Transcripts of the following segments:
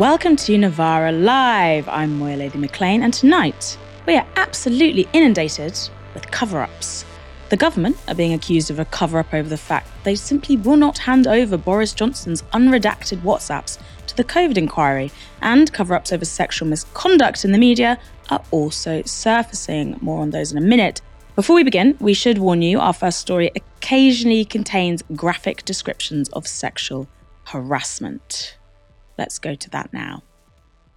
Welcome to Novara Live. I'm Moya Lothian-Mclean, and tonight we are absolutely inundated with cover ups. The government are being accused of a cover up over the fact they simply will not hand over Boris Johnson's unredacted WhatsApps to the COVID inquiry, and cover ups over sexual misconduct in the media are also surfacing. More on those in a minute. Before we begin, we should warn you our first story occasionally contains graphic descriptions of sexual harassment. Let's go to that now.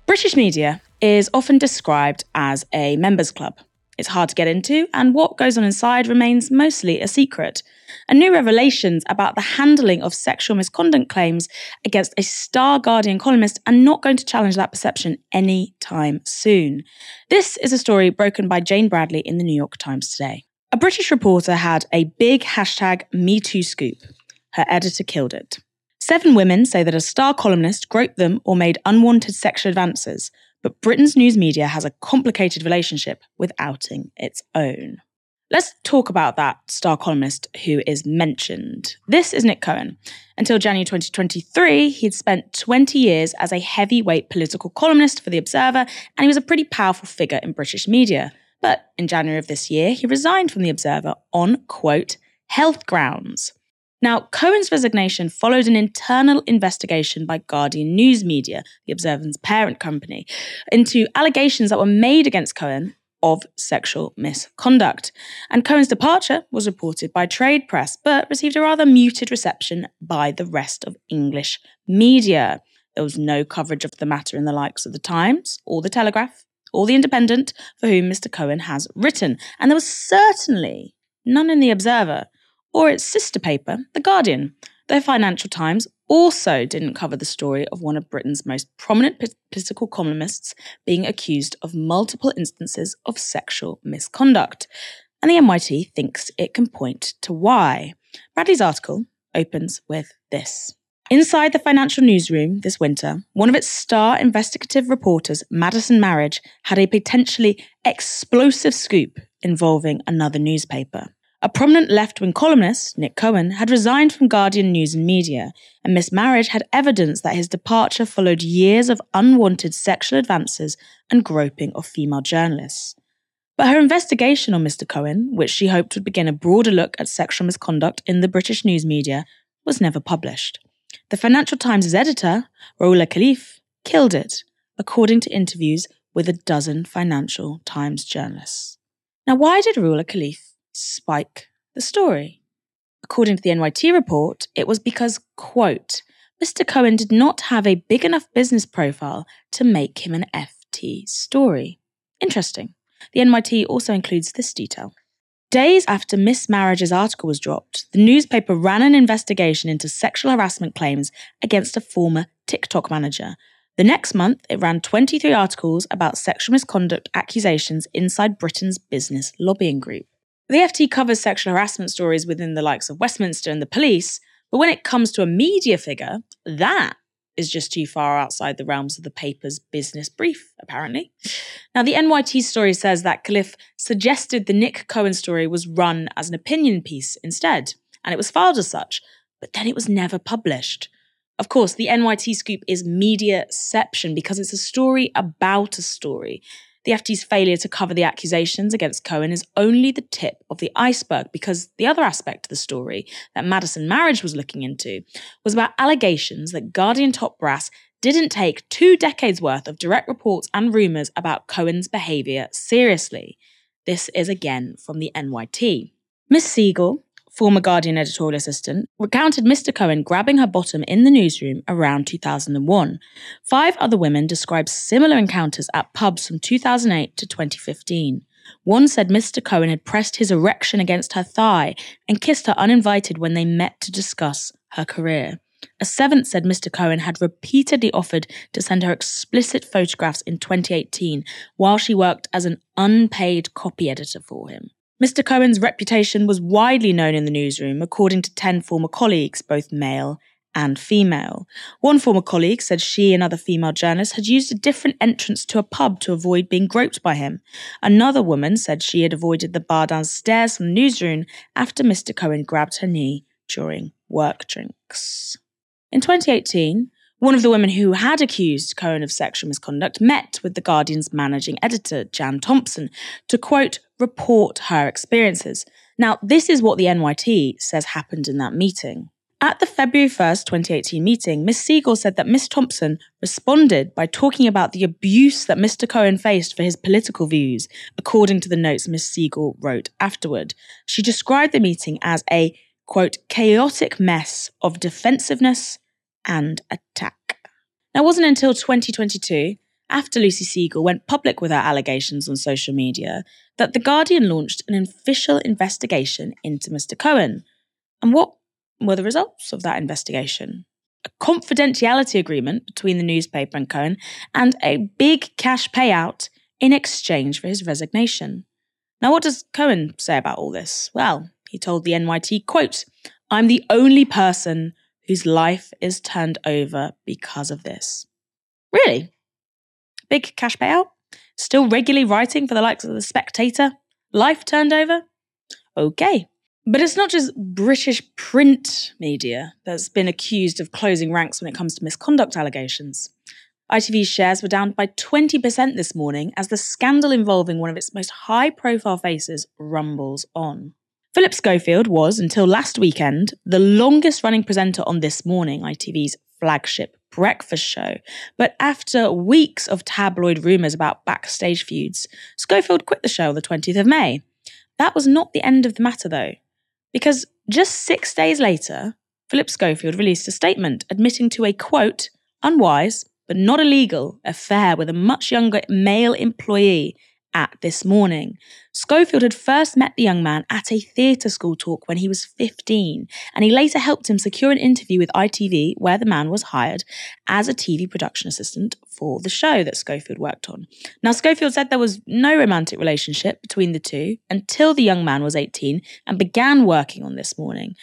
British media is often described as a members club. It's hard to get into, and what goes on inside remains mostly a secret. And new revelations about the handling of sexual misconduct claims against a Star Guardian columnist are not going to challenge that perception anytime soon. This is a story broken by Jane Bradley in the New York Times today. A British reporter had a big hashtag MeToo scoop. Her editor killed it. Seven women say that a star columnist groped them or made unwanted sexual advances, but Britain's news media has a complicated relationship with outing its own. Let's talk about that star columnist who is mentioned. This is Nick Cohen. Until January 2023, he'd spent 20 years as a heavyweight political columnist for The Observer, and he was a pretty powerful figure in British media. But in January of this year, he resigned from The Observer on, quote, health grounds. Now, Cohen's resignation followed an internal investigation by Guardian News Media, the Observer's parent company, into allegations that were made against Cohen of sexual misconduct. And Cohen's departure was reported by trade press, but received a rather muted reception by the rest of English media. There was no coverage of the matter in the likes of the Times or the Telegraph or the Independent, for whom Mr. Cohen has written. And there was certainly none in the Observer or its sister paper, The Guardian. The Financial Times also didn't cover the story of one of Britain's most prominent political columnists being accused of multiple instances of sexual misconduct. And the NYT thinks it can point to why. Bradley's article opens with this. Inside the financial newsroom this winter, one of its star investigative reporters, Madison Marriage, had a potentially explosive scoop involving another newspaper. A prominent left wing columnist, Nick Cohen, had resigned from Guardian News and Media, and Miss Marriage had evidence that his departure followed years of unwanted sexual advances and groping of female journalists. But her investigation on Mr. Cohen, which she hoped would begin a broader look at sexual misconduct in the British news media, was never published. The Financial Times' editor, Roula Khalaf, killed it, according to interviews with a dozen Financial Times journalists. Now, why did Roula Khalaf spike the story. According to the NYT report, it was because, quote, Mr. Cohen did not have a big enough business profile to make him an FT story. Interesting. The NYT also includes this detail. Days after Miss Marriage's article was dropped, the newspaper ran an investigation into sexual harassment claims against a former TikTok manager. The next month, it ran 23 articles about sexual misconduct accusations inside Britain's business lobbying group. The FT covers sexual harassment stories within the likes of Westminster and the police, but when it comes to a media figure, that is just too far outside the realms of the paper's business brief, apparently. Now, the NYT story says that Khalaf suggested the Nick Cohen story was run as an opinion piece instead, and it was filed as such, but then it was never published. Of course, the NYT scoop is mediaception because it's a story about a story. The FT's failure to cover the accusations against Cohen is only the tip of the iceberg because the other aspect of the story that Madison Marriage was looking into was about allegations that Guardian top brass didn't take two decades worth of direct reports and rumours about Cohen's behaviour seriously. This is again from the NYT. Miss Siegle, former Guardian editorial assistant, recounted Mr. Cohen grabbing her bottom in the newsroom around 2001. Five other women described similar encounters at pubs from 2008 to 2015. One said Mr. Cohen had pressed his erection against her thigh and kissed her uninvited when they met to discuss her career. A seventh said Mr. Cohen had repeatedly offered to send her explicit photographs in 2018 while she worked as an unpaid copy editor for him. Mr. Cohen's reputation was widely known in the newsroom, according to 10 former colleagues, both male and female. One former colleague said she and other female journalists had used a different entrance to a pub to avoid being groped by him. Another woman said she had avoided the bar downstairs from the newsroom after Mr. Cohen grabbed her knee during work drinks. In 2018, One of the women who had accused Cohen of sexual misconduct met with The Guardian's managing editor, Jan Thompson, to quote, report her experiences. Now, this is what the NYT says happened in that meeting. At the February 1st, 2018 meeting, Miss Siegle said that Miss Thompson responded by talking about the abuse that Mr. Cohen faced for his political views, according to the notes Miss Siegle wrote afterward. She described the meeting as a, quote, chaotic mess of defensiveness, and attack. Now, it wasn't until 2022, after Lucy Siegle went public with her allegations on social media, that The Guardian launched an official investigation into Mr. Cohen. And what were the results of that investigation? A confidentiality agreement between the newspaper and Cohen, and a big cash payout in exchange for his resignation. Now, what does Cohen say about all this? Well, he told the NYT, quote, I'm the only person whose life is turned over because of this. Really? Big cash payout? Still regularly writing for the likes of The Spectator? Life turned over? Okay. But it's not just British print media that's been accused of closing ranks when it comes to misconduct allegations. ITV's shares were down by 20% this morning as the scandal involving one of its most high profile faces rumbles on. Philip Schofield was, until last weekend, the longest running presenter on This Morning, ITV's flagship breakfast show. But after weeks of tabloid rumours about backstage feuds, Schofield quit the show on the 20th of May. That was not the end of the matter, though, because just six days later, Philip Schofield released a statement admitting to a quote, unwise, but not illegal affair with a much younger male employee at this morning. Schofield had first met the young man at a theatre school talk when he was 15, and he later helped him secure an interview with ITV where the man was hired as a TV production assistant for the show that Schofield worked on. Now, Schofield said there was no romantic relationship between the two until the young man was 18 and began working on this morning.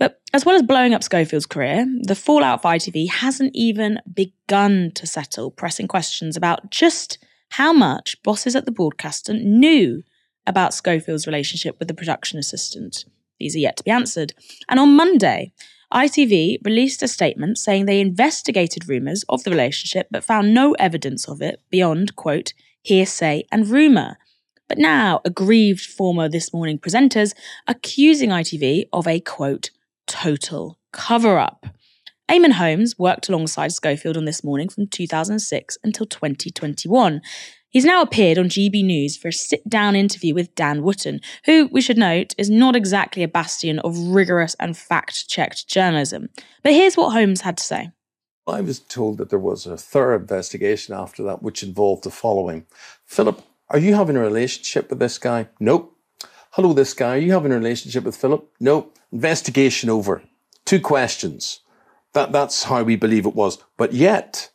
But as well as blowing up Schofield's career, the fallout for ITV hasn't even begun to settle, pressing questions about just how much bosses at the broadcaster knew about Schofield's relationship with the production assistant. These are yet to be answered. And on Monday, ITV released a statement saying they investigated rumours of the relationship but found no evidence of it beyond, quote, hearsay and rumour. But now, aggrieved former This Morning presenters accusing ITV of a, quote, total cover up. Eamonn Holmes worked alongside Schofield on This Morning from 2006 until 2021. He's now appeared on GB News for a sit down interview with Dan Wootton, who, we should note, is not exactly a bastion of rigorous and fact checked journalism. But here's what Holmes had to say. I was told that there was a thorough investigation after that, which involved the following Philip, are you having a relationship with this guy? Nope. Hello, this guy, are you having a relationship with Philip? Nope. Investigation over. Two questions. That, that's how we believe it was. But yet,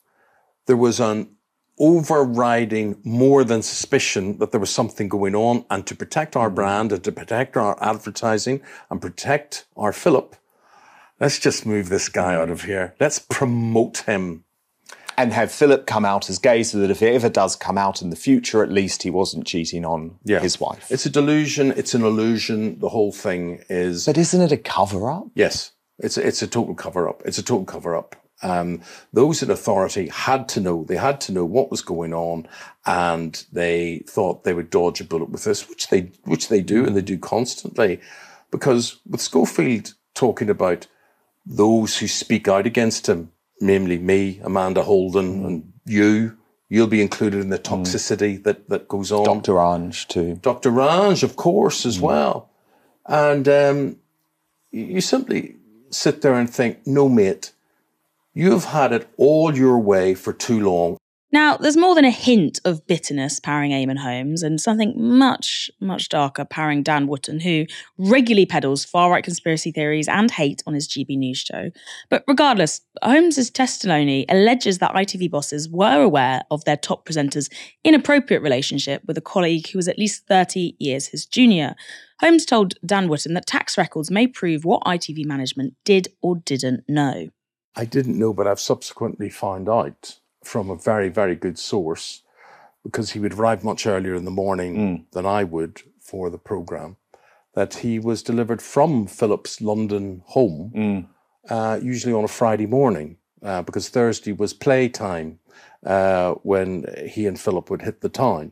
there was an overriding more than suspicion that there was something going on. And to protect our mm-hmm. brand and to protect our advertising and protect our Philip, let's just move this guy out of here. Let's promote him. And have Philip come out as gay so that if he ever does come out in the future, at least he wasn't cheating on yeah. his wife. It's a delusion. It's an illusion. The whole thing is. But isn't it a cover up? Yes. It's a, it's a total cover up. It's a total cover up. Um, those in authority had to know. They had to know what was going on, and they thought they would dodge a bullet with this, which they which they do, and they do constantly. Because with Schofield talking about those who speak out against him, namely me, Amanda Holden, mm. and you, you'll be included in the mm. toxicity mm. that that goes on. Dr. Ranj too. Dr. Ranj, of course, as mm. well, and um, you simply sit there and think, no, mate, you've had it all your way for too long. Now, there's more than a hint of bitterness powering Eamonn Holmes and something much, much darker powering Dan Wootton, who regularly peddles far right conspiracy theories and hate on his GB News show. But regardless, Holmes's testimony alleges that ITV bosses were aware of their top presenter's inappropriate relationship with a colleague who was at least 30 years his junior. Holmes told Dan Wootton that tax records may prove what ITV management did or didn't know. I didn't know, but I've subsequently found out from a very, very good source because he would arrive much earlier in the morning mm. than I would for the program. That he was delivered from Philip's London home, mm. uh, usually on a Friday morning. uh, because Thursday was playtime uh, when he and Philip would hit the town,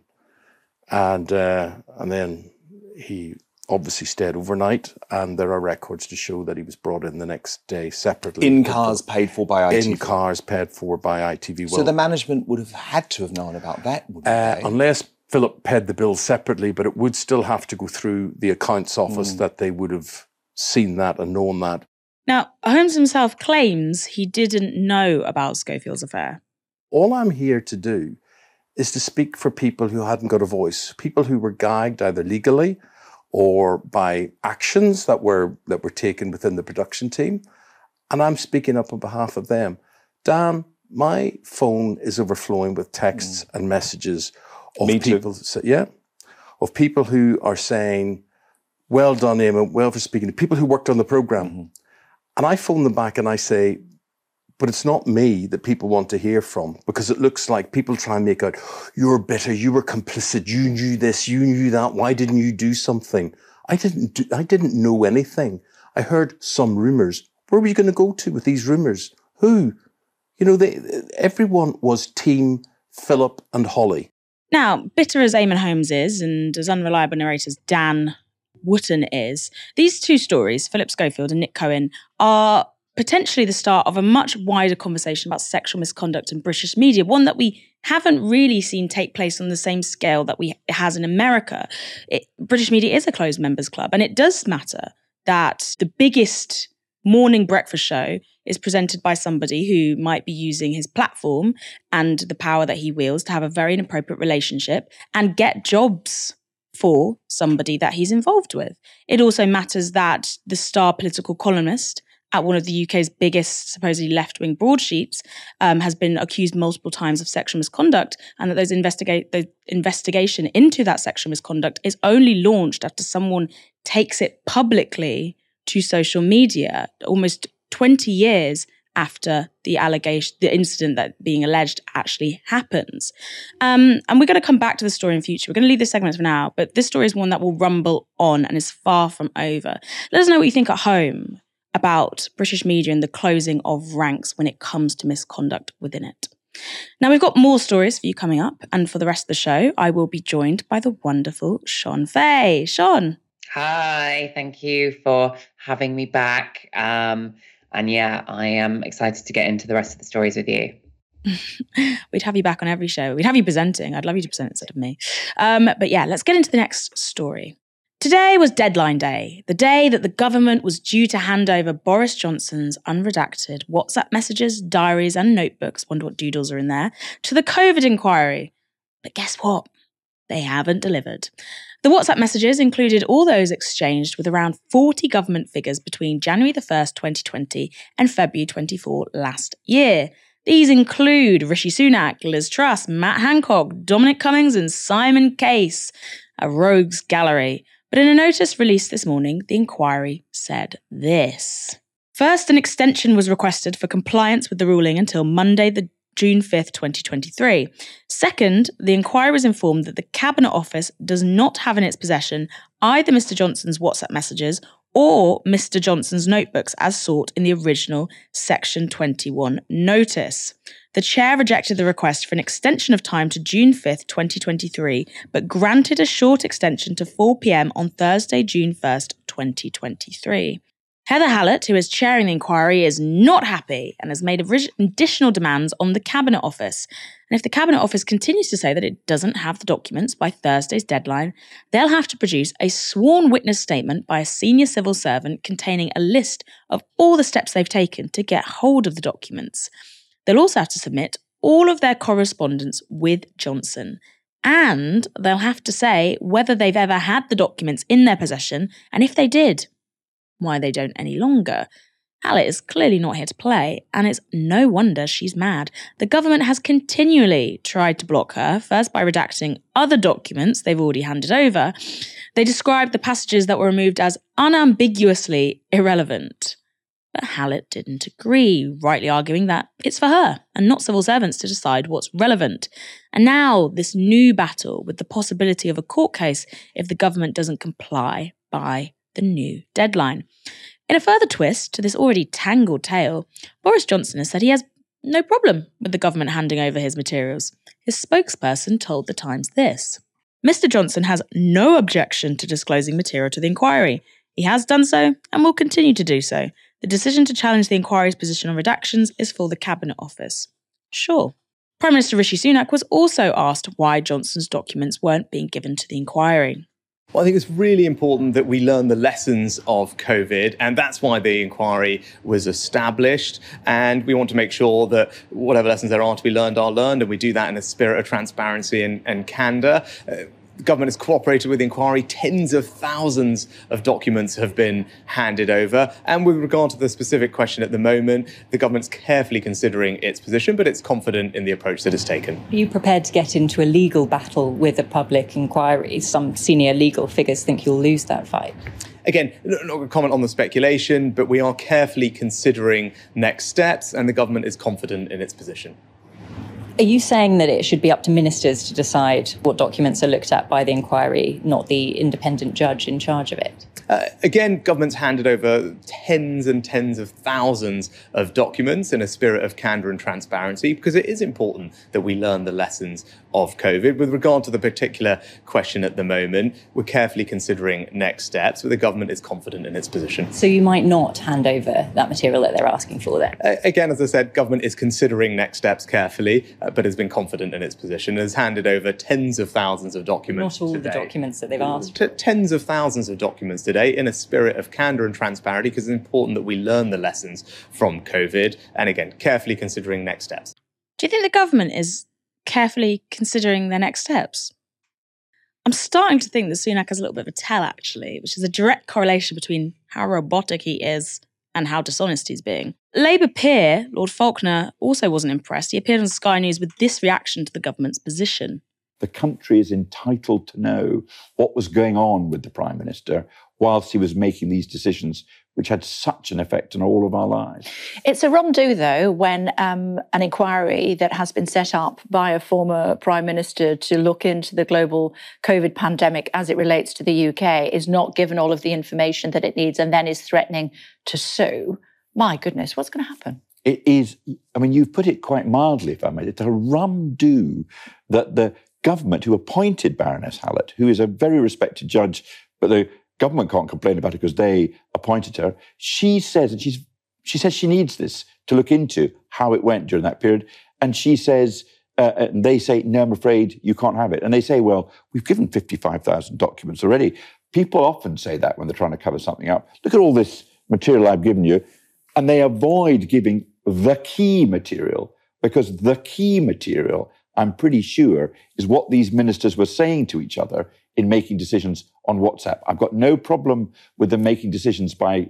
and uh, and then he obviously stayed overnight, and there are records to show that he was brought in the next day separately. In cars paid for by ITV. In cars paid for by ITV. So the management would have had to have known about that, uh, unless Philip paid the bill separately, but it would still have to go through the accounts office mm. that they would have seen that and known that. Now, Holmes himself claims he didn't know about Schofield's affair. All I'm here to do is to speak for people who hadn't got a voice, people who were gagged either legally or by actions that were that were taken within the production team. And I'm speaking up on behalf of them. Dan, my phone is overflowing with texts mm. and messages of Me people yeah. Of people who are saying, Well done, Eamonn, well for speaking to people who worked on the program. Mm-hmm. And I phone them back and I say, but it's not me that people want to hear from because it looks like people try and make out, you're bitter, you were complicit, you knew this, you knew that, why didn't you do something? I didn't do, I didn't know anything. I heard some rumors. Where were you going to go to with these rumors? Who? You know, they, everyone was team Philip and Holly. Now, bitter as Eamonn Holmes is and as unreliable narrator as Dan Wootton is, these two stories, Philip Schofield and Nick Cohen, are potentially the start of a much wider conversation about sexual misconduct in British media, one that we haven't really seen take place on the same scale that we has in America. It, British media is a closed members club, and it does matter that the biggest morning breakfast show is presented by somebody who might be using his platform and the power that he wields to have a very inappropriate relationship and get jobs for somebody that he's involved with. It also matters that the star political columnist at one of the UK's biggest supposedly left wing broadsheets um, has been accused multiple times of sexual misconduct, and that those investigate the investigation into that sexual misconduct is only launched after someone takes it publicly to social media, almost 20 years after the allegation, the incident that being alleged actually happens. Um, and we're going to come back to the story in future. We're going to leave this segment for now, but this story is one that will rumble on and is far from over. Let us know what you think at home about British media and the closing of ranks when it comes to misconduct within it. Now, we've got more stories for you coming up, and for the rest of the show, I will be joined by the wonderful Shon Faye. Shon. Hi, thank you for having me back. Um, and yeah, I am excited to get into the rest of the stories with you. We'd have you back on every show. We'd have you presenting. I'd love you to present instead of me. Um, but yeah, let's get into the next story. Today was deadline day, the day that the government was due to hand over Boris Johnson's unredacted WhatsApp messages, diaries, and notebooks, wonder what doodles are in there, to the COVID inquiry. But guess what? They haven't delivered. The WhatsApp messages included all those exchanged with around 40 government figures between January the 1st, 2020 and February 24 last year. These include Rishi Sunak, Liz Truss, Matt Hancock, Dominic Cummings, and Simon Case, a rogues gallery. But in a notice released this morning, the inquiry said this. First, an extension was requested for compliance with the ruling until Monday, the June 5th, 2023. Second, the inquiry was informed that the Cabinet Office does not have in its possession either Mr. Johnson's WhatsApp messages or Mr. Johnson's notebooks as sought in the original Section 21 notice. The chair rejected the request for an extension of time to June 5th, 2023, but granted a short extension to 4 pm on Thursday, June 1st, 2023. Heather Hallett, who is chairing the inquiry, is not happy and has made additional demands on the Cabinet Office. And if the Cabinet Office continues to say that it doesn't have the documents by Thursday's deadline, they'll have to produce a sworn witness statement by a senior civil servant containing a list of all the steps they've taken to get hold of the documents. They'll also have to submit all of their correspondence with Johnson. And they'll have to say whether they've ever had the documents in their possession, and if they did, why they don't any longer. Hallett is clearly not here to play, and it's no wonder she's mad. The government has continually tried to block her, first by redacting other documents they've already handed over. They described the passages that were removed as unambiguously irrelevant. But Hallett didn't agree, rightly arguing that it's for her and not civil servants to decide what's relevant. And now, this new battle with the possibility of a court case if the government doesn't comply by the new deadline. In a further twist to this already tangled tale, Boris Johnson has said he has no problem with the government handing over his materials. His spokesperson told The Times this Mr. Johnson has no objection to disclosing material to the inquiry. He has done so and will continue to do so. The decision to challenge the inquiry's position on redactions is for the Cabinet Office. Sure. Prime Minister Rishi Sunak was also asked why Johnson's documents weren't being given to the inquiry. Well, I think it's really important that we learn the lessons of COVID, and that's why the inquiry was established. And we want to make sure that whatever lessons there are to be learned are learned, and we do that in a spirit of transparency and, and candour. Uh, the government has cooperated with the inquiry. Tens of thousands of documents have been handed over. And with regard to the specific question at the moment, the government's carefully considering its position, but it's confident in the approach that it's taken. Are you prepared to get into a legal battle with a public inquiry? Some senior legal figures think you'll lose that fight. Again, not going to comment on the speculation, but we are carefully considering next steps, and the government is confident in its position. Are you saying that it should be up to ministers to decide what documents are looked at by the inquiry, not the independent judge in charge of it? Uh, again, government's handed over tens and tens of thousands of documents in a spirit of candour and transparency because it is important that we learn the lessons of COVID. With regard to the particular question at the moment, we're carefully considering next steps, but the government is confident in its position. So you might not hand over that material that they're asking for then? Uh, again, as I said, government is considering next steps carefully, uh, but has been confident in its position, has handed over tens of thousands of documents. Not all today. the documents that they've asked. T- tens of thousands of documents today in a spirit of candour and transparency, because it's important that we learn the lessons from COVID, and again, carefully considering next steps. Do you think the government is carefully considering their next steps. I'm starting to think that Sunak has a little bit of a tell, actually, which is a direct correlation between how robotic he is and how dishonest he's being. Labour peer, Lord Falconer, also wasn't impressed. He appeared on Sky News with this reaction to the government's position. The country is entitled to know what was going on with the Prime Minister whilst he was making these decisions which had such an effect on all of our lives. It's a wrong do, though, when um, an inquiry that has been set up by a former prime minister to look into the global COVID pandemic as it relates to the UK is not given all of the information that it needs and then is threatening to sue. My goodness, what's going to happen? It is, I mean, you've put it quite mildly, if I may. It's a rum do that the government who appointed Baroness Hallett, who is a very respected judge, but the government can't complain about it because they appointed her. She says, and she's she says she needs this to look into how it went during that period. And she says, uh, and they say, no, I'm afraid you can't have it. And they say, well, we've given 55,000 documents already. People often say that when they're trying to cover something up. Look at all this material I've given you. And they avoid giving the key material because the key material, I'm pretty sure, is what these ministers were saying to each other in making decisions on WhatsApp. I've got no problem with them making decisions by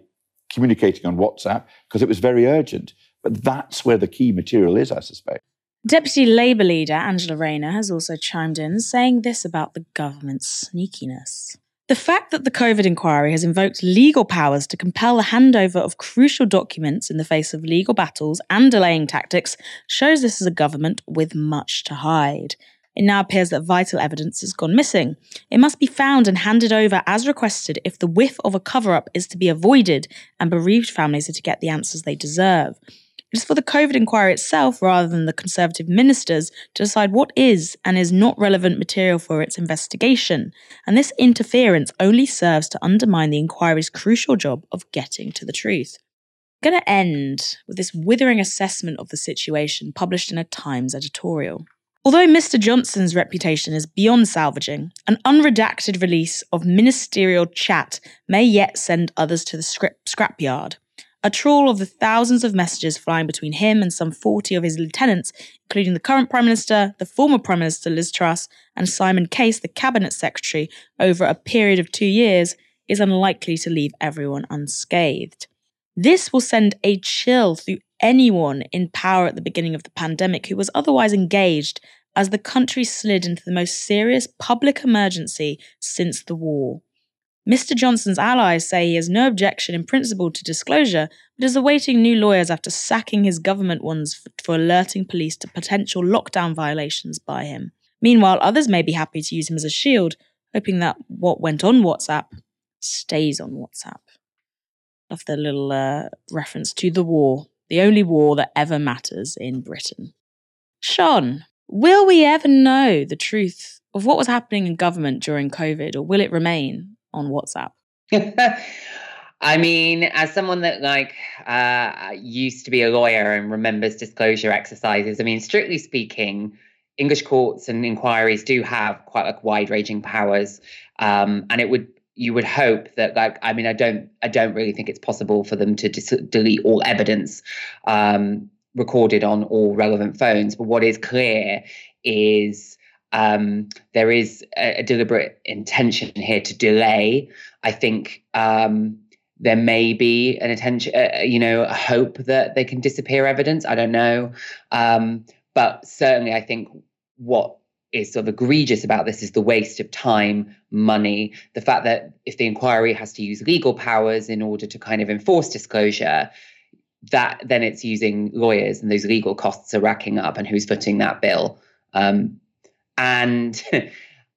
communicating on WhatsApp because it was very urgent. But that's where the key material is, I suspect. Deputy Labour leader Angela Rayner has also chimed in, saying this about the government's sneakiness. The fact that the COVID inquiry has invoked legal powers to compel the handover of crucial documents in the face of legal battles and delaying tactics shows this is a government with much to hide. It now appears that vital evidence has gone missing. It must be found and handed over as requested if the whiff of a cover up is to be avoided and bereaved families are to get the answers they deserve. It is for the COVID inquiry itself, rather than the Conservative ministers, to decide what is and is not relevant material for its investigation. And this interference only serves to undermine the inquiry's crucial job of getting to the truth. I'm going to end with this withering assessment of the situation published in a Times editorial. Although Mr. Johnson's reputation is beyond salvaging, an unredacted release of ministerial chat may yet send others to the scrapyard. A trawl of the thousands of messages flying between him and some 40 of his lieutenants, including the current Prime Minister, the former Prime Minister Liz Truss, and Simon Case, the Cabinet Secretary, over a period of two years, is unlikely to leave everyone unscathed. This will send a chill through anyone in power at the beginning of the pandemic who was otherwise engaged as the country slid into the most serious public emergency since the war. Mr. Johnson's allies say he has no objection in principle to disclosure, but is awaiting new lawyers after sacking his government ones for, alerting police to potential lockdown violations by him. Meanwhile, others may be happy to use him as a shield, hoping that what went on WhatsApp stays on WhatsApp. Of the little uh, reference to the war the only war that ever matters in Britain. Shon, will we ever know the truth of what was happening in government during COVID, or will it remain on WhatsApp? I mean, as someone that like uh, used to be a lawyer and remembers disclosure exercises, I mean, strictly speaking, English courts and inquiries do have quite like wide-ranging powers, um, and it would you would hope that like I mean, I don't I don't really think it's possible for them to dis- delete all evidence um, recorded on all relevant phones. But what is clear is um, there is a, a, deliberate intention here to delay. I think um, there may be an attention, uh, you know, a hope that they can disappear evidence. I don't know, um, but certainly, I think what is sort of egregious about this is the waste of time, money, the fact that if the inquiry has to use legal powers in order to kind of enforce disclosure, that then it's using lawyers and those legal costs are racking up and who's footing that bill. Um, and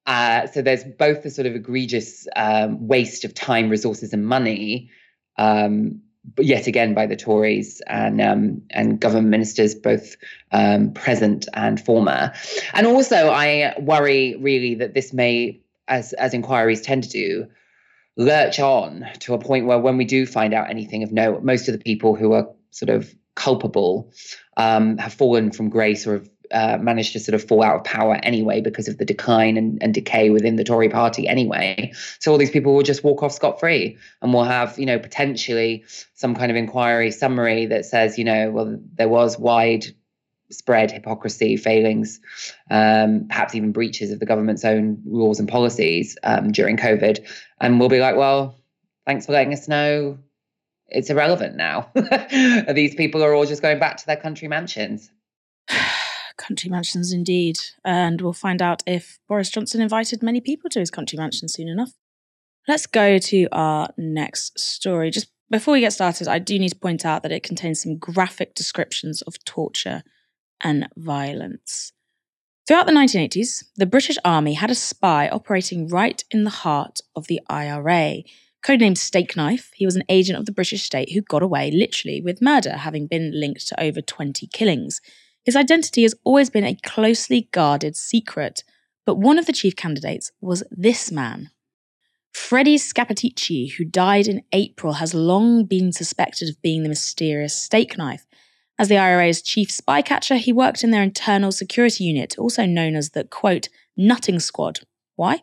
uh, so there's both the sort of egregious um, waste of time, resources, and money, um, yet again by the Tories and um, and government ministers, both um, present and former. And also, I worry really that this may, as as inquiries tend to do, lurch on to a point where when we do find out anything of note, most of the people who are sort of culpable um, have fallen from grace or have uh, managed to sort of fall out of power anyway because of the decline and, and decay within the Tory party anyway. So all these people will just walk off scot free and we'll have, you know, potentially some kind of inquiry summary that says, you know, well, there was wide spread hypocrisy, failings, um, perhaps even breaches of the government's own rules and policies um, during COVID. And we'll be like, well, thanks for letting us know. It's irrelevant now. These people are all just going back to their country mansions. country mansions indeed. And we'll find out if Boris Johnson invited many people to his country mansion soon enough. Let's go to our next story. Just before we get started, I do need to point out that it contains some graphic descriptions of torture and violence. Throughout the 1980s, the British Army had a spy operating right in the heart of the IRA. Codenamed Stakeknife, he was an agent of the British state who got away literally with murder, having been linked to over 20 killings. His identity has always been a closely guarded secret, but one of the chief candidates was this man. Freddie Scappaticci, who died in April, has long been suspected of being the mysterious Stakeknife. As the IRA's chief spy catcher, he worked in their internal security unit, also known as the quote, nutting squad. Why?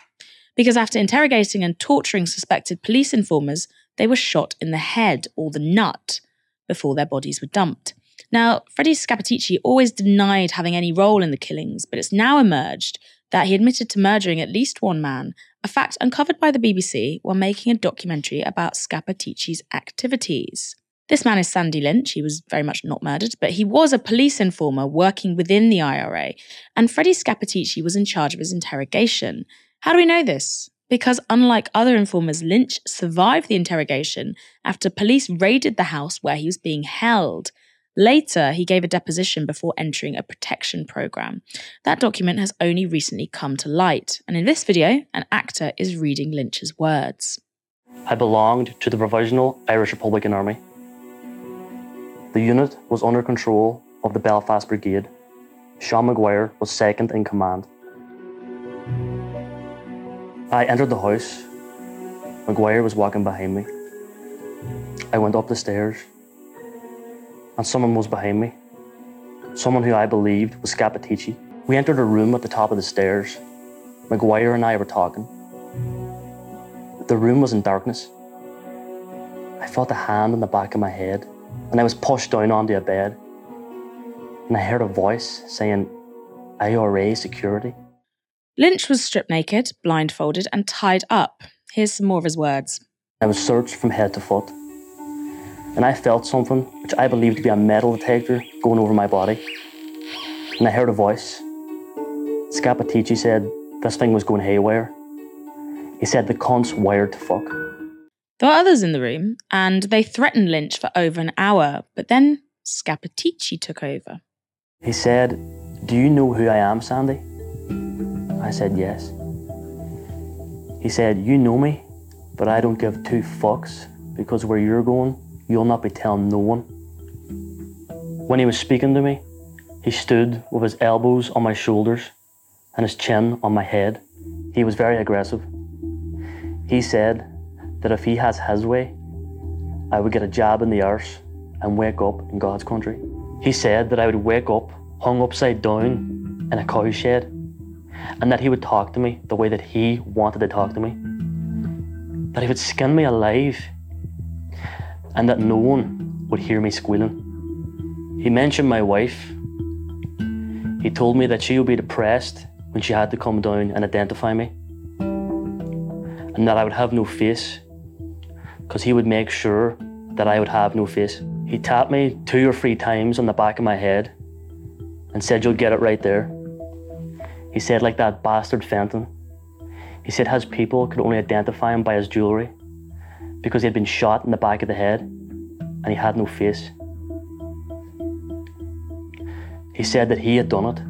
Because after interrogating and torturing suspected police informers, they were shot in the head or the nut before their bodies were dumped. Now, Freddie Scappaticci always denied having any role in the killings, but it's now emerged that he admitted to murdering at least one man, a fact uncovered by the BBC while making a documentary about Scappaticci's activities. This man is Sandy Lynch. He was very much not murdered, but he was a police informer working within the IRA, and Freddie Scappaticci was in charge of his interrogation. How do we know this? Because unlike other informers, Lynch survived the interrogation after police raided the house where he was being held. Later, he gave a deposition before entering a protection program. That document has only recently come to light, and in this video, an actor is reading Lynch's words. I belonged to the Provisional Irish Republican Army. The unit was under control of the Belfast Brigade. Sean Maguire was second in command. I entered the house. Maguire was walking behind me. I went up the stairs and someone was behind me. Someone who I believed was Scappaticci. We entered a room at the top of the stairs. McGuire and I were talking. The room was in darkness. I felt a hand on the back of my head, and I was pushed down onto a bed. And I heard a voice saying, IRA security. Lynch was stripped naked, blindfolded, and tied up. Here's some more of his words. I was searched from head to foot and I felt something which I believed to be a metal detector going over my body. And I heard a voice. Scappaticci said this thing was going haywire. He said the cunt's wired to fuck. There were others in the room, and they threatened Lynch for over an hour, but then Scappaticci took over. He said, Do you know who I am, Sandy? I said, Yes. He said, You know me, but I don't give two fucks because where you're going, You'll not be telling no one. When he was speaking to me, he stood with his elbows on my shoulders and his chin on my head. He was very aggressive. He said that if he has his way, I would get a jab in the arse and wake up in God's country. He said that I would wake up hung upside down in a cow shed and that he would talk to me the way that he wanted to talk to me. That he would skin me alive and that no one would hear me squealing. He mentioned my wife. He told me that she would be depressed when she had to come down and identify me, and that I would have no face because he would make sure that I would have no face. He tapped me two or three times on the back of my head and said, You'll get it right there. He said, like that bastard Fenton. He said his people could only identify him by his jewellery because he had been shot in the back of the head and he had no face. He said that he had done it.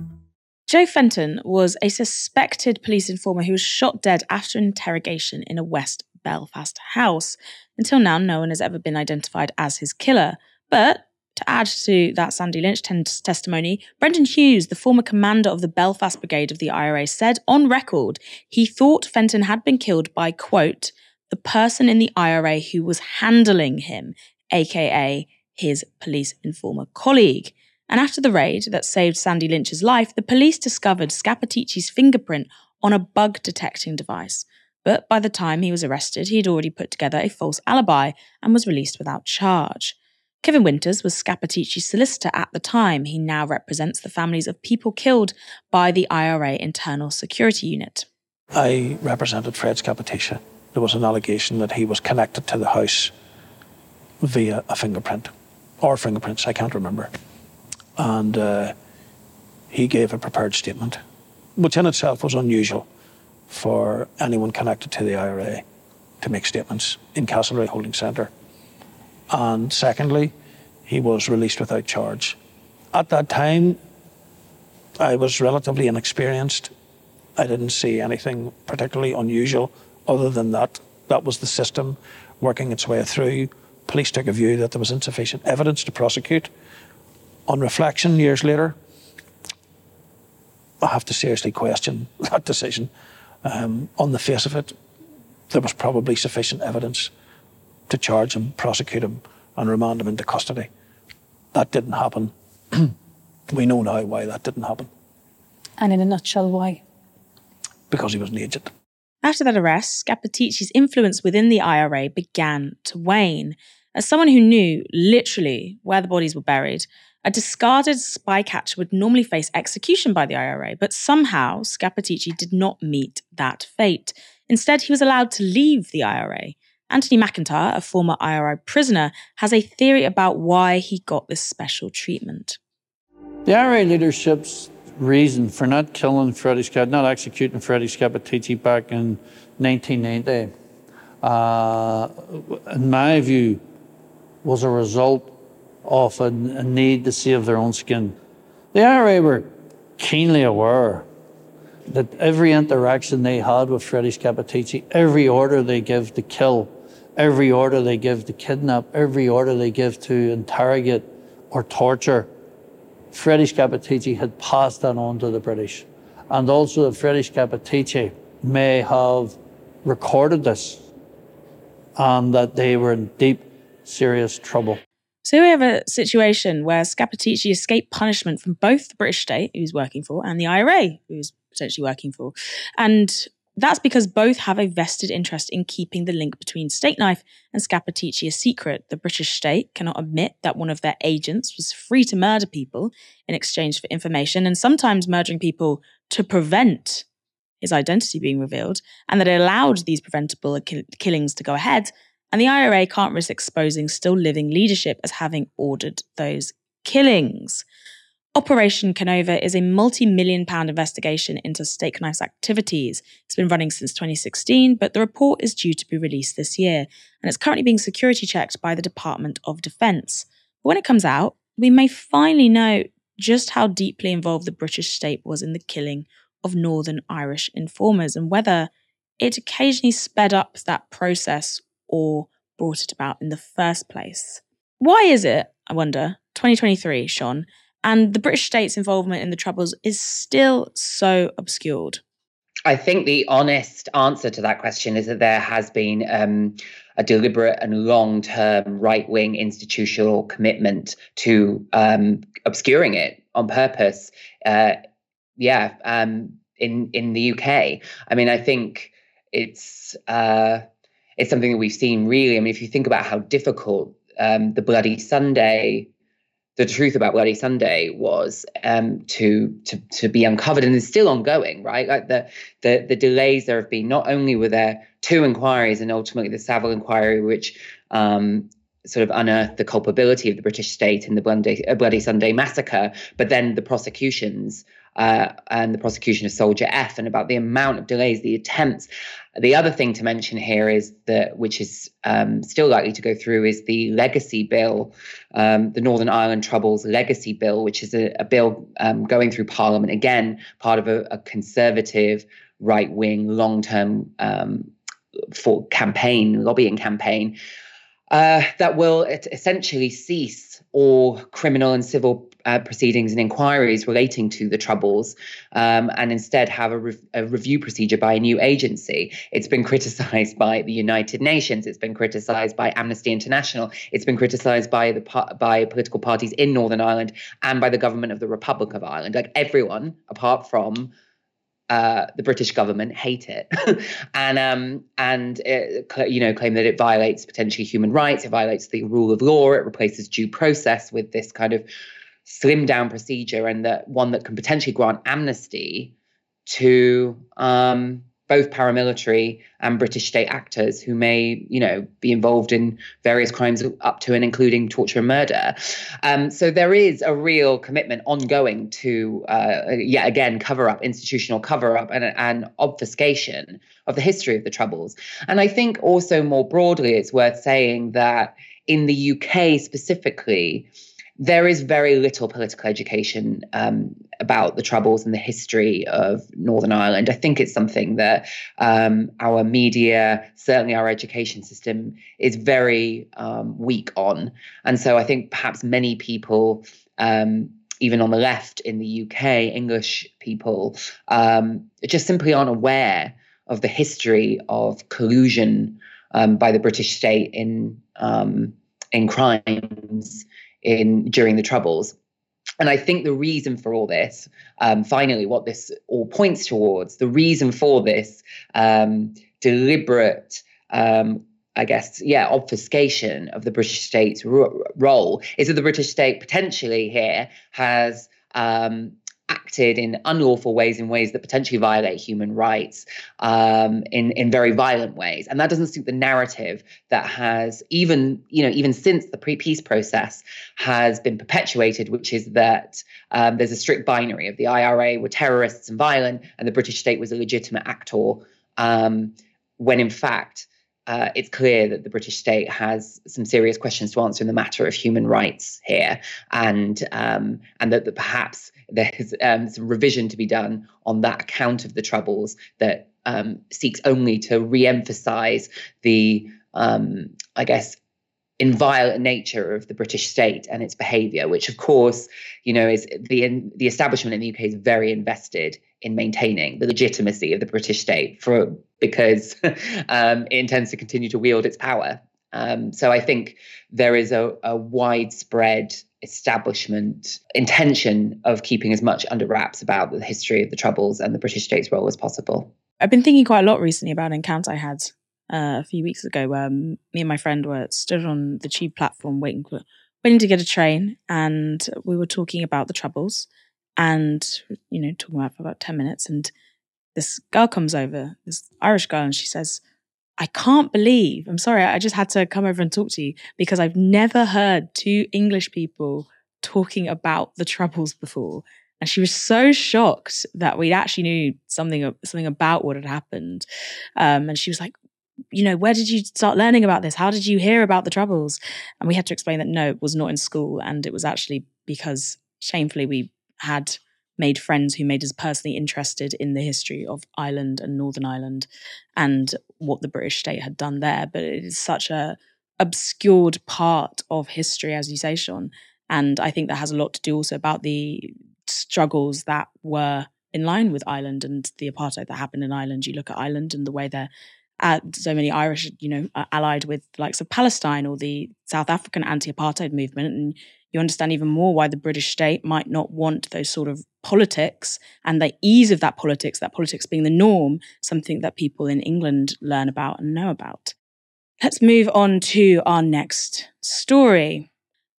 Joe Fenton was a suspected police informer who was shot dead after interrogation in a West Belfast house. Until now, no one has ever been identified as his killer. But to add to that Sandy Lynch testimony, Brendan Hughes, the former commander of the Belfast Brigade of the IRA, said on record he thought Fenton had been killed by, quote, the person in the IRA who was handling him, aka his police informer colleague. And after the raid that saved Sandy Lynch's life, the police discovered Scappaticci's fingerprint on a bug detecting device. But by the time he was arrested, he had already put together a false alibi and was released without charge. Kevin Winters was Scappaticci's solicitor at the time. He now represents the families of people killed by the IRA Internal Security Unit. I represented Fred Scappaticci. There was an allegation that he was connected to the house via a fingerprint or fingerprints, I can't remember and uh, he gave a prepared statement, which in itself was unusual for anyone connected to the IRA to make statements in Castlereagh Holding Centre. And secondly, he was released without charge. At that time, I was relatively inexperienced. I didn't see anything particularly unusual other than that. That was the system working its way through. Police took a view that there was insufficient evidence to prosecute on reflection years later, I have to seriously question that decision. Um, on the face of it, there was probably sufficient evidence to charge him, prosecute him, and remand him into custody. That didn't happen. we know now why that didn't happen. And in a nutshell, why? Because he was an agent. After that arrest, Scappaticci's influence within the IRA began to wane. As someone who knew literally where the bodies were buried, a discarded spycatcher would normally face execution by the IRA, but somehow Scappaticci did not meet that fate. Instead, he was allowed to leave the IRA. Anthony McIntyre, a former IRA prisoner, has a theory about why he got this special treatment. The IRA leadership's reason for not killing Freddie Scott, not executing Freddie Scappaticci back in 1990, uh, in my view, was a result of a, a need to save their own skin. The IRA were keenly aware that every interaction they had with Freddie Scappaticci, every order they give to kill, every order they give to kidnap, every order they give to interrogate or torture, Freddie Scappaticci had passed that on to the British. And also that Freddie Scappaticci may have recorded this and that they were in deep, serious trouble. So we have a situation where Scappaticci escaped punishment from both the British state, he was working for, and the IRA, who was potentially working for. And that's because both have a vested interest in keeping the link between Stakeknife and Scappaticci a secret. The British state cannot admit that one of their agents was free to murder people in exchange for information, and sometimes murdering people to prevent his identity being revealed, and that it allowed these preventable killings to go ahead and the IRA can't risk exposing still living leadership as having ordered those killings. Operation Kenova is a multi million pound investigation into Stakeknife's activities. It's been running since 2016, but the report is due to be released this year, and it's currently being security checked by the Department of Defence. But when it comes out, we may finally know just how deeply involved the British state was in the killing of Northern Irish informers and whether it occasionally sped up that process or brought it about in the first place. Why is it, I wonder, 2023, Shon, and the British state's involvement in the Troubles is still so obscured. I think the honest answer to that question is that there has been um, a deliberate and long term right wing institutional commitment to um, obscuring it on purpose. Uh, yeah, um, in in the UK. I mean, I think it's uh, it's something that we've seen really. I mean, if you think about how difficult um, the Bloody Sunday the truth about Bloody Sunday was um, to to to be uncovered and is still ongoing, right? Like the the the delays there have been. Not only were there two inquiries and ultimately the Saville inquiry, which um, sort of unearthed the culpability of the British state in the Bloody, uh, Bloody Sunday massacre, but then the prosecutions uh, and the prosecution of Soldier F, and about the amount of delays, the attempts. The other thing to mention here is that, which is um, still likely to go through, is the legacy bill, um, the Northern Ireland Troubles legacy bill, which is a, a bill um, going through Parliament again, part of a, a conservative, right wing, long term um, for campaign, lobbying campaign. Uh, that will essentially cease all criminal and civil uh, proceedings and inquiries relating to the troubles um, and instead have a, re- a, review procedure by a new agency. It's been criticized by the United Nations. It's been criticized by Amnesty International. It's been criticized by the by political parties in Northern Ireland and by the government of the Republic of Ireland. Like everyone, apart from uh, the British government hate it, and um, and it, you know claim that it violates potentially human rights, it violates the rule of law, it replaces due process with this kind of slim down procedure and that one that can potentially grant amnesty to um, both paramilitary and British state actors who may, you know, be involved in various crimes up to and including torture and murder. Um, so there is a real commitment ongoing to, uh, yet again, cover up, institutional cover up, and, and obfuscation of the history of the Troubles. And I think also more broadly, it's worth saying that in the UK specifically, there is very little political education um, about the troubles and the history of Northern Ireland. I think it's something that um, our media, certainly our education system, is very um, weak on. And so I think perhaps many people, um, even on the left in the UK, English people, um, just simply aren't aware of the history of collusion um, by the British state in in crimes in during the Troubles. And I think the reason for all this, um, finally, what this all points towards, the reason for this um, deliberate, um, I guess, yeah, obfuscation of the British state's ro- role is that the British state potentially here has um, acted in unlawful ways, in ways that potentially violate human rights, um, in in very violent ways, and that doesn't suit the narrative that has even you know even since the pre-peace process has been perpetuated, which is that um, there's a strict binary of the IRA were terrorists and violent, and the British state was a legitimate actor, um, when in fact. Uh, it's clear that the British state has some serious questions to answer in the matter of human rights here, and um, and that, that perhaps there's um, some revision to be done on that account of the troubles that um, seeks only to re-emphasize the, um, I guess, inviolate nature of the British state and its behaviour, which of course, you know, is the the establishment in the UK is very invested in maintaining the legitimacy of the British state for because um, it intends to continue to wield its power. Um, so I think there is a, a widespread establishment intention of keeping as much under wraps about the history of the Troubles and the British state's role as possible. I've been thinking quite a lot recently about an encounter I had uh, a few weeks ago where um, me and my friend were stood on the tube platform waiting for, waiting to get a train, and we were talking about the Troubles, and you know talking about for about ten minutes, and this girl comes over, this Irish girl, and she says, I can't believe, I'm sorry, I just had to come over and talk to you because I've never heard two English people talking about the troubles before. And she was so shocked that we actually knew something something about what had happened. Um, and she was like, you know, where did you start learning about this? How did you hear about the troubles? And we had to explain that no, it was not in school. And it was actually because shamefully we had made friends who made us personally interested in the history of Ireland and Northern Ireland and what the British state had done there. But it is such a obscured part of history, as you say, Shon. And I think that has a lot to do also about the struggles that were in line with Ireland and the apartheid that happened in Ireland. You look at Ireland and the way they're uh, so many Irish, you know, allied with the likes of Palestine or the South African anti-apartheid movement, and you understand even more why the British state might not want those sort of politics and the ease of that politics, that politics being the norm, something that people in England learn about and know about. Let's move on to our next story.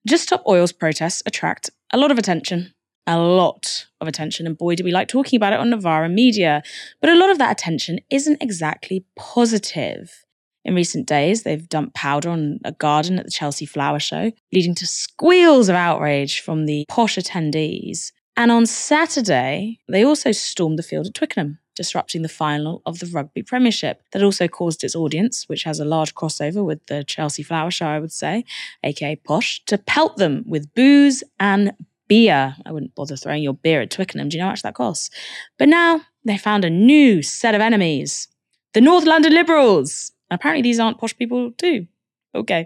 Just Stop Oil's protests attract a lot of attention, a lot of attention, and boy, do we like talking about it on Novara Media. But a lot of that attention isn't exactly positive. In recent days, they've dumped powder on a garden at the Chelsea Flower Show, leading to squeals of outrage from the posh attendees. And on Saturday, they also stormed the field at Twickenham, disrupting the final of the Rugby Premiership. That also caused its audience, which has a large crossover with the Chelsea Flower Show, I would say, aka Posh, to pelt them with booze and beer. I wouldn't bother throwing your beer at Twickenham. Do you know how much that costs? But now they found a new set of enemies the North London Liberals. Apparently, these aren't posh people, too. Okay,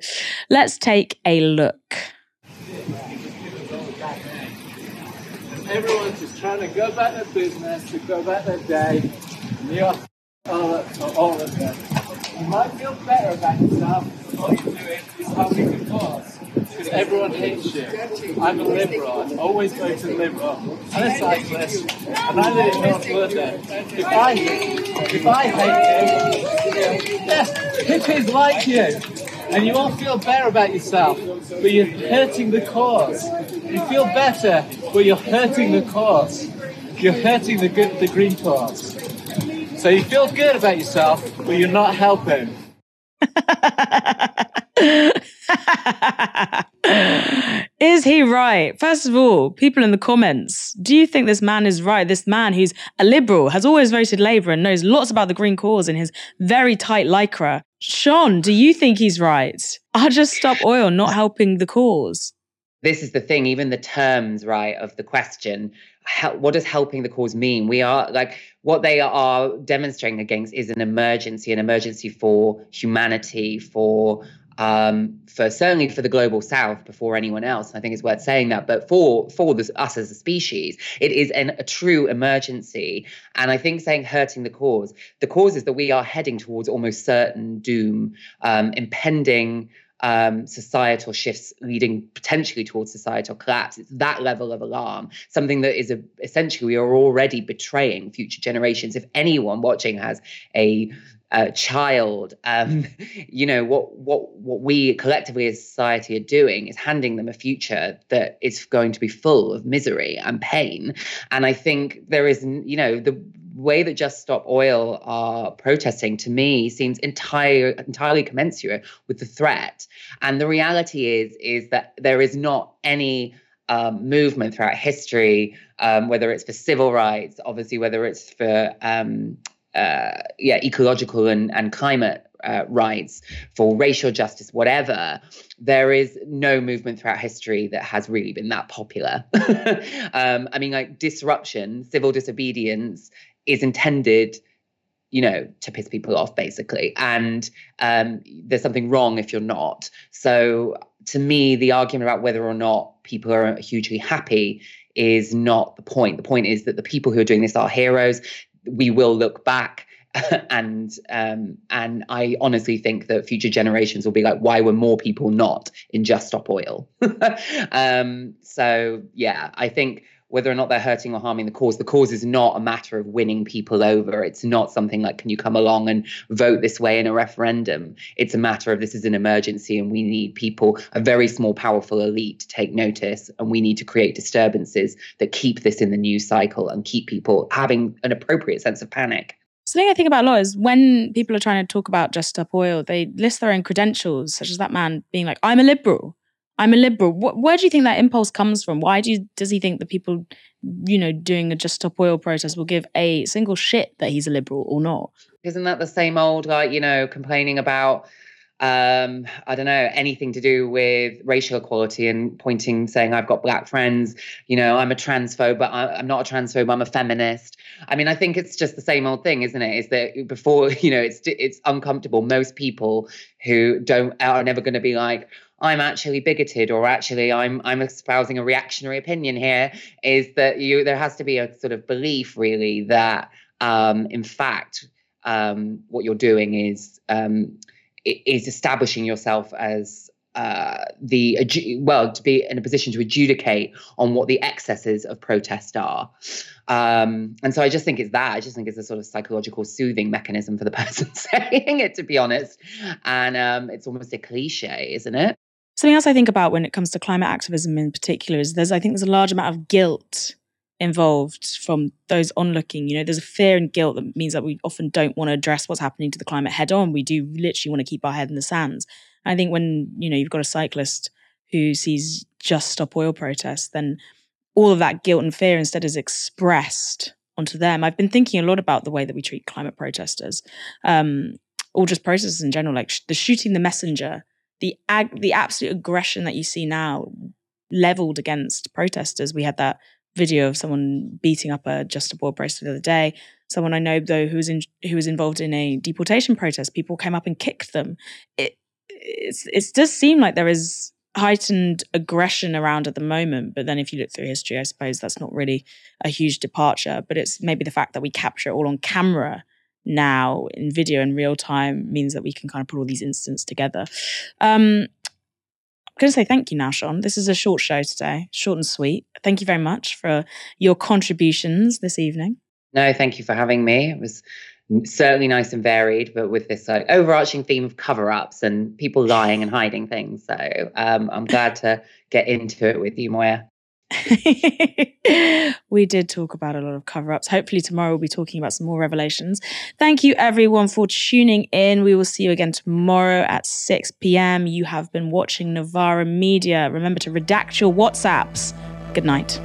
let's take a look. Everyone's just trying to go back to business, to go back their day. And you're all, all of them. You might feel better about yourself. All you're doing is helping the cause. Because everyone hates you. I'm a liberal. I always to liberal. I'm a cyclist. And I live in North London. If I, if I hate you, yeah, hippies like you. And you all feel better about yourself, but you're hurting the cause. You feel better, but you're hurting the cause. You're hurting the good, the green cause. So you feel good about yourself, but you're not helping. is he right? First of all, people in the comments, do you think this man is right? This man who's a liberal, has always voted Labour and knows lots about the green cause in his very tight lycra. Shon, do you think he's right? I'll just stop oil not helping the cause. This is the thing, even the terms, right, of the question. what does helping the cause mean? We are like, what they are demonstrating against is an emergency, an emergency for humanity, for um, for certainly for the global south before anyone else. I think it's worth saying that. But for for this, us as a species, it is an, a true emergency. And I think saying hurting the cause, the cause is that we are heading towards almost certain doom, um, impending. Um, societal shifts leading potentially towards societal collapse. It's that level of alarm, something that is a, essentially we are already betraying future generations. If anyone watching has a uh, child, um, you know what what what we collectively as society are doing is handing them a future that is going to be full of misery and pain. And I think there is, you know, the way that Just Stop Oil are protesting to me seems entire, entirely commensurate with the threat. And the reality is is that there is not any um, movement throughout history, um, whether it's for civil rights, obviously, whether it's for um, uh, yeah, ecological and, and climate uh, rights, for racial justice, whatever, there is no movement throughout history that has really been that popular. um, I mean, like disruption, civil disobedience is intended you know, to piss people off, basically. And um, there's something wrong if you're not. So, to me, the argument about whether or not people are hugely happy is not the point. The point is that the people who are doing this are heroes we will look back and um, and I honestly think that future generations will be like, why were more people not in Just Stop Oil? um, so yeah, I think whether or not they're hurting or harming the cause. The cause is not a matter of winning people over. It's not something like, can you come along and vote this way in a referendum? It's a matter of this is an emergency and we need people, a very small, powerful elite to take notice. And we need to create disturbances that keep this in the news cycle and keep people having an appropriate sense of panic. Something I think about a lot is when people are trying to talk about Just Stop Oil, they list their own credentials, such as that man being like, I'm a liberal. I'm a liberal. where do you think that impulse comes from? Why do you, does he think that people, you know, doing a Just Stop Oil protest will give a single shit that he's a liberal or not? Isn't that the same old, like, you know, complaining about um, I don't know, anything to do with racial equality and pointing, saying, I've got black friends, you know, I'm a transphobe, but I'm not a transphobe, I'm a feminist. I mean, I think it's just the same old thing, isn't it? Is that before, you know, it's it's uncomfortable. Most people who don't are never going to be like, I'm actually bigoted or actually I'm I'm espousing a reactionary opinion here is that you there has to be a sort of belief really that um, in fact um, what you're doing is um, is establishing yourself as uh, the well to be in a position to adjudicate on what the excesses of protest are. Um, and so i just think it's that. I just think it's a sort of psychological soothing mechanism for the person saying it to be honest. And um, it's almost a cliche isn't it something else i think about when it comes to climate activism in particular is there's i think there's a large amount of guilt involved from those onlooking. You know, there's a fear and guilt that means that we often don't want to address what's happening to the climate head on. We do literally want to keep our head in the sands. I think when, you know, you've got a cyclist who sees just stop oil protests, then all of that guilt and fear instead is expressed onto them. I've been thinking a lot about the way that we treat climate protesters, um, or just protesters in general, like sh- the shooting the messenger, the ag- the absolute aggression that you see now leveled against protesters. We had that video of someone beating up a Just Oil protester the other day. Someone I know though who was in, who was involved in a deportation protest. People came up and kicked them. It it does seem like there is heightened aggression around at the moment. But then if you look through history, I suppose that's not really a huge departure. But it's maybe the fact that we capture it all on camera now in video in real time means that we can kind of put all these incidents together. Um, I'm going to say thank you now, Shon. This is a short show today, short and sweet. Thank you very much for your contributions this evening. No, thank you for having me. It was certainly nice and varied, but with this like overarching theme of cover-ups and people lying and hiding things. So um, I'm glad to get into it with you, Moya. we did talk about a lot of cover ups. Hopefully, tomorrow we'll be talking about some more revelations. Thank you, everyone, for tuning in. We will see you again tomorrow at 6 p.m. You have been watching Novara Media. Remember to redact your WhatsApps. Good night.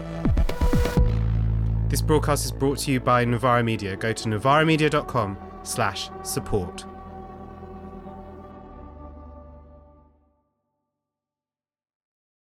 This broadcast is brought to you by Novara Media. Go to novaramedia.com slash support.